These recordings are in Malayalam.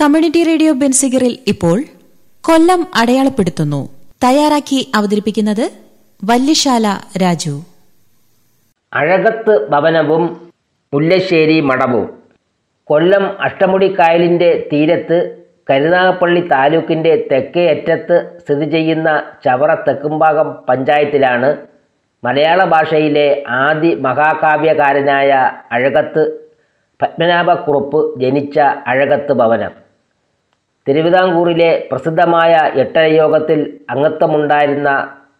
കമ്മ്യൂണിറ്റി റേഡിയോ ബെൻസിഗറിൽ ഇപ്പോൾ കൊല്ലം അടയാളപ്പെടുത്തുന്നു. തയ്യാറാക്കി അവതരിപ്പിക്കുന്നത് വല്യശാല രാജു. അഴകത്ത് ഭവനവും മുല്ലശ്ശേരി മഠവും. കൊല്ലം അഷ്ടമുടി കായലിന്റെ തീരത്ത് കരുനാഗപ്പള്ളി താലൂക്കിന്റെ തെക്കേ അറ്റത്ത് സ്ഥിതി ചെയ്യുന്ന ചവറ തെക്കുംഭാഗം പഞ്ചായത്തിലാണ് മലയാള ഭാഷയിലെ ആദി മഹാകാവ്യകാരനായ അഴകത്ത് പത്മനാഭക്കുറുപ്പ് ജനിച്ച അഴകത്ത് ഭവനം. തിരുവിതാംകൂറിലെ പ്രസിദ്ധമായ എട്ടരയോഗത്തിൽ അംഗത്വമുണ്ടായിരുന്ന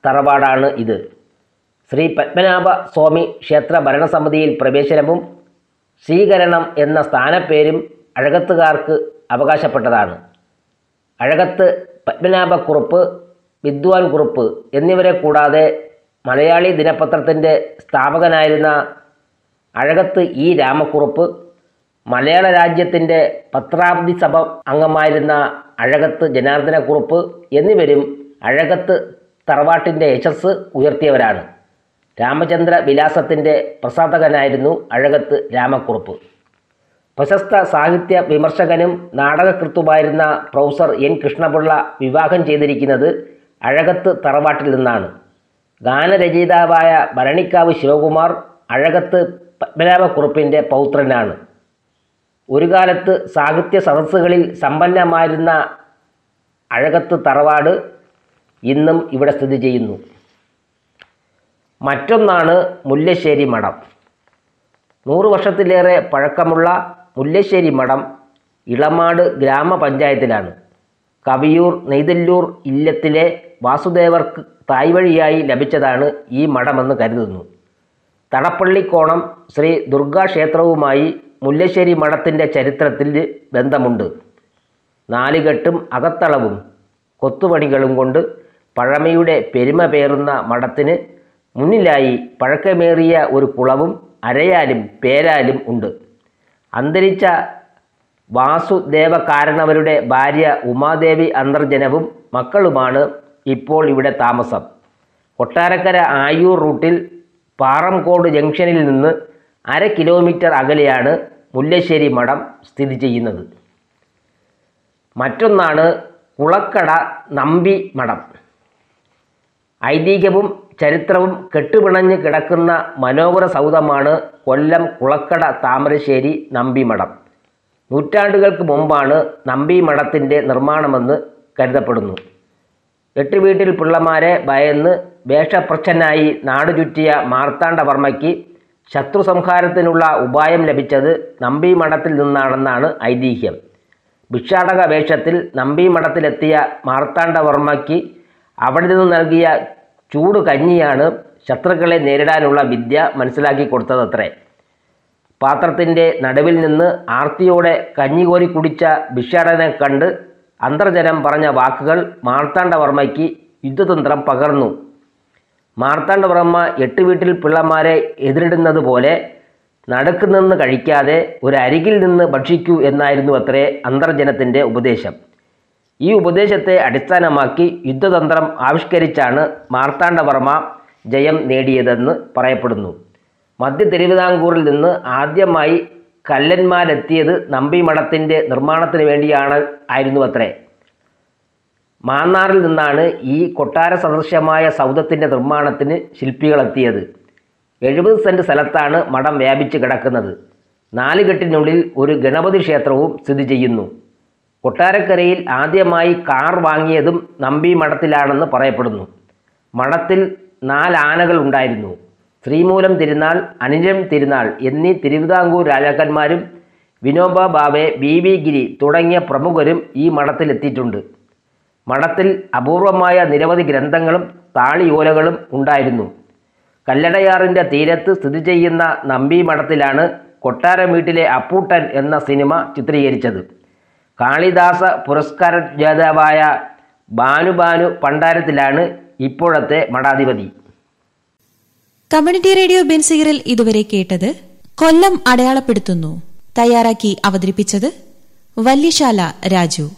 തറവാടാണ് ഇത്. ശ്രീ പത്മനാഭ സ്വാമി ക്ഷേത്ര ഭരണസമിതിയിൽ പ്രവേശനവും സ്വീകരണം എന്ന സ്ഥാനപ്പേരും അഴകത്തുകാർക്ക് അവകാശപ്പെട്ടതാണ്. അഴകത്ത് പത്മനാഭക്കുറുപ്പ് വിദ്വാൻ കുറുപ്പ് എന്നിവരെ കൂടാതെ മലയാളി ദിനപത്രത്തിന്റെ സ്ഥാപകനായിരുന്ന അഴകത്ത് ഇ രാമക്കുറുപ്പ് മലയാള രാജ്യത്തിന്റെ പത്രാബ്ദി സഭ അംഗമായിരുന്ന അഴകത്ത് ജനാർദ്ദനക്കുറുപ്പ് എന്നിവരും അഴകത്ത് തറവാട്ടിന്റെ യശസ് ഉയർത്തിയവരാണ്. രാമചന്ദ്ര വിലാസത്തിന്റെ പ്രസാധകനായിരുന്നു അഴകത്ത് രാമക്കുറുപ്പ്. പ്രശസ്ത സാഹിത്യ വിമർശകനും നാടകകൃത്തുമായിരുന്ന പ്രൊഫസർ എൻ കൃഷ്ണപിള്ള വിവാഹം ചെയ്തിരിക്കുന്നത് അഴകത്ത് തറവാട്ടിൽ നിന്നാണ്. ഗാനരചയിതാവായ ഭരണിക്കാവ് ശിവകുമാർ അഴകത്ത് പത്മനാഭക്കുറുപ്പിന്റെ പൗത്രനാണ്. ഒരു കാലത്ത് സാഹിത്യ സദസ്സുകളിൽ സമ്പന്നമായിരുന്ന അഴകത്ത് തറവാട് ഇന്നും ഇവിടെ സ്ഥിതി ചെയ്യുന്നു. മറ്റൊന്നാണ് മുല്ലശ്ശേരി മഠം. നൂറ് വർഷത്തിലേറെ പഴക്കമുള്ള മുല്ലശ്ശേരി മഠം ഇളമാട് ഗ്രാമപഞ്ചായത്തിലാണ്. കവിയൂർ നെയ്തല്ലൂർ ഇല്ലത്തിലെ വാസുദേവർക്ക് തായ്വഴിയായി ലഭിച്ചതാണ് ഈ മഠമെന്ന് കരുതുന്നു. തടപ്പള്ളിക്കോണം ശ്രീ ദുർഗാ ക്ഷേത്രവുമായി മുല്ലശ്ശേരി മഠത്തിന്റെ ചരിത്രത്തിൽ ബന്ധമുണ്ട്. നാലുകെട്ടും അകത്തളവും കൊത്തുപണികളും കൊണ്ട് പഴമയുടെ പെരുമ പേറുന്ന മഠത്തിന് മുന്നിലായി പഴക്കമേറിയ ഒരു കുളവും അരയാലും പേരാലും ഉണ്ട്. അന്തരിച്ച വാസുദേവകാരണവരുടെ ഭാര്യ ഉമാദേവി അന്തർജനവും മക്കളുമാണ് ഇപ്പോൾ ഇവിടെ താമസം. കൊട്ടാരക്കര ആയൂർ റൂട്ടിൽ പാറംകോട് ജംഗ്ഷനിൽ നിന്ന് അര കിലോമീറ്റർ അകലെയാണ് മുല്ലശ്ശേരി മഠം സ്ഥിതി ചെയ്യുന്നത്. മറ്റൊന്നാണ് കുളക്കട നമ്പി മഠം. ഐതിഹ്യവും ചരിത്രവും കെട്ടുപിണഞ്ഞ് കിടക്കുന്ന മനോഹര സൗധമാണ് കൊല്ലം കുളക്കട താമരശ്ശേരി നമ്പി മഠം. നൂറ്റാണ്ടുകൾക്ക് മുമ്പാണ് നമ്പി മഠത്തിന്റെ നിർമ്മാണമെന്ന് കരുതപ്പെടുന്നു. എട്ട് വീട്ടിൽ പിള്ളമാരെ ഭയന്ന് വേഷപ്രച്ഛനായി നാടുചുറ്റിയ മാർത്താണ്ഡവർമ്മയ്ക്ക് ശത്രു സംഹാരത്തിനുള്ള ഉപായം ലഭിച്ചത് നമ്പി മഠത്തിൽ നിന്നാണെന്നാണ് ഐതിഹ്യം. ഭിക്ഷാടക വേഷത്തിൽ നമ്പി മഠത്തിലെത്തിയ മാർത്താണ്ഡവർമ്മയ്ക്ക് അവിടെ നിന്ന് നൽകിയ ചൂട് കഞ്ഞിയാണ് ശത്രുക്കളെ നേരിടാനുള്ള വിദ്യ മനസ്സിലാക്കി കൊടുത്തതത്രേ. പാത്രത്തിന്റെ നടുവിൽ നിന്ന് ആർത്തിയോടെ കഞ്ഞി കോരി കുടിച്ച ഭിക്ഷാടനെ കണ്ട് അന്തർജനം പറഞ്ഞ വാക്കുകൾ മാർത്താണ്ഡവർമ്മയ്ക്ക് യുദ്ധതന്ത്രം പകർന്നു. മാർത്താണ്ഡവർമ്മ എട്ട് വീട്ടിൽ പിള്ളമാരെ എതിരിടുന്നത് പോലെ നടുക്ക് നിന്ന് കഴിക്കാതെ ഒരു നിന്ന് ഭക്ഷിക്കൂ എന്നായിരുന്നു അത്രേ അന്തർജനത്തിന്റെ ഉപദേശം. ഈ ഉപദേശത്തെ അടിസ്ഥാനമാക്കി യുദ്ധതന്ത്രം ആവിഷ്കരിച്ചാണ് മാർത്താണ്ഡവർമ്മ ജയം നേടിയതെന്ന് പറയപ്പെടുന്നു. മധ്യ തിരുവിതാംകൂറിൽ നിന്ന് ആദ്യമായി കല്ലന്മാരെത്തിയത് നമ്പി മഠത്തിന്റെ നിർമ്മാണത്തിന് വേണ്ടിയാണ് ആയിരുന്നു അത്രേ. മാന്നാറിൽ നിന്നാണ് ഈ കൊട്ടാര സദൃശ്യമായ സൗധത്തിന്റെ നിർമ്മാണത്തിന് ശില്പികളെത്തിയത്. എഴുപത് സെന്റ് സ്ഥലത്താണ് മഠം വ്യാപിച്ച് കിടക്കുന്നത്. നാലുകെട്ടിനുള്ളിൽ ഒരു ഗണപതി ക്ഷേത്രവും സ്ഥിതി ചെയ്യുന്നു. കൊട്ടാരക്കരയിൽ ആദ്യമായി കാർ വാങ്ങിയതും നമ്പി മഠത്തിലാണെന്ന് പറയപ്പെടുന്നു. മഠത്തിൽ നാല് ആനകൾ ഉണ്ടായിരുന്നു. ശ്രീമൂലം തിരുനാൾ അനിഴം തിരുനാൾ എന്നീ തിരുവിതാംകൂർ രാജാക്കന്മാരും വിനോബ ഭാവെ ബി വി ഗിരി തുടങ്ങിയ പ്രമുഖരും ഈ മഠത്തിലെത്തിയിട്ടുണ്ട്. മഠത്തിൽ അപൂർവമായ നിരവധി ഗ്രന്ഥങ്ങളും താളിയോലകളും ഉണ്ടായിരുന്നു. കല്ലടയാറിന്റെ തീരത്ത് സ്ഥിതി ചെയ്യുന്ന നമ്പി മഠത്തിലാണ് കൊട്ടാരം വീട്ടിലെ അപ്പൂട്ടൻ എന്ന സിനിമ ചിത്രീകരിച്ചത്. കാളിദാസ പുരസ്കാര ജേതാവായ ബാനുബാനു പണ്ടാരത്തിലാണ് ഇപ്പോഴത്തെ മഠാധിപതി. കമ്മ്യൂണിറ്റി റേഡിയോ ബെൻസിഗറിൽ ഇതുവരെ കേട്ടത് കൊല്ലം അടയാളപ്പെടുത്തുന്നു. തയ്യാറാക്കി അവതരിപ്പിച്ചത് വല്യശാല രാജു.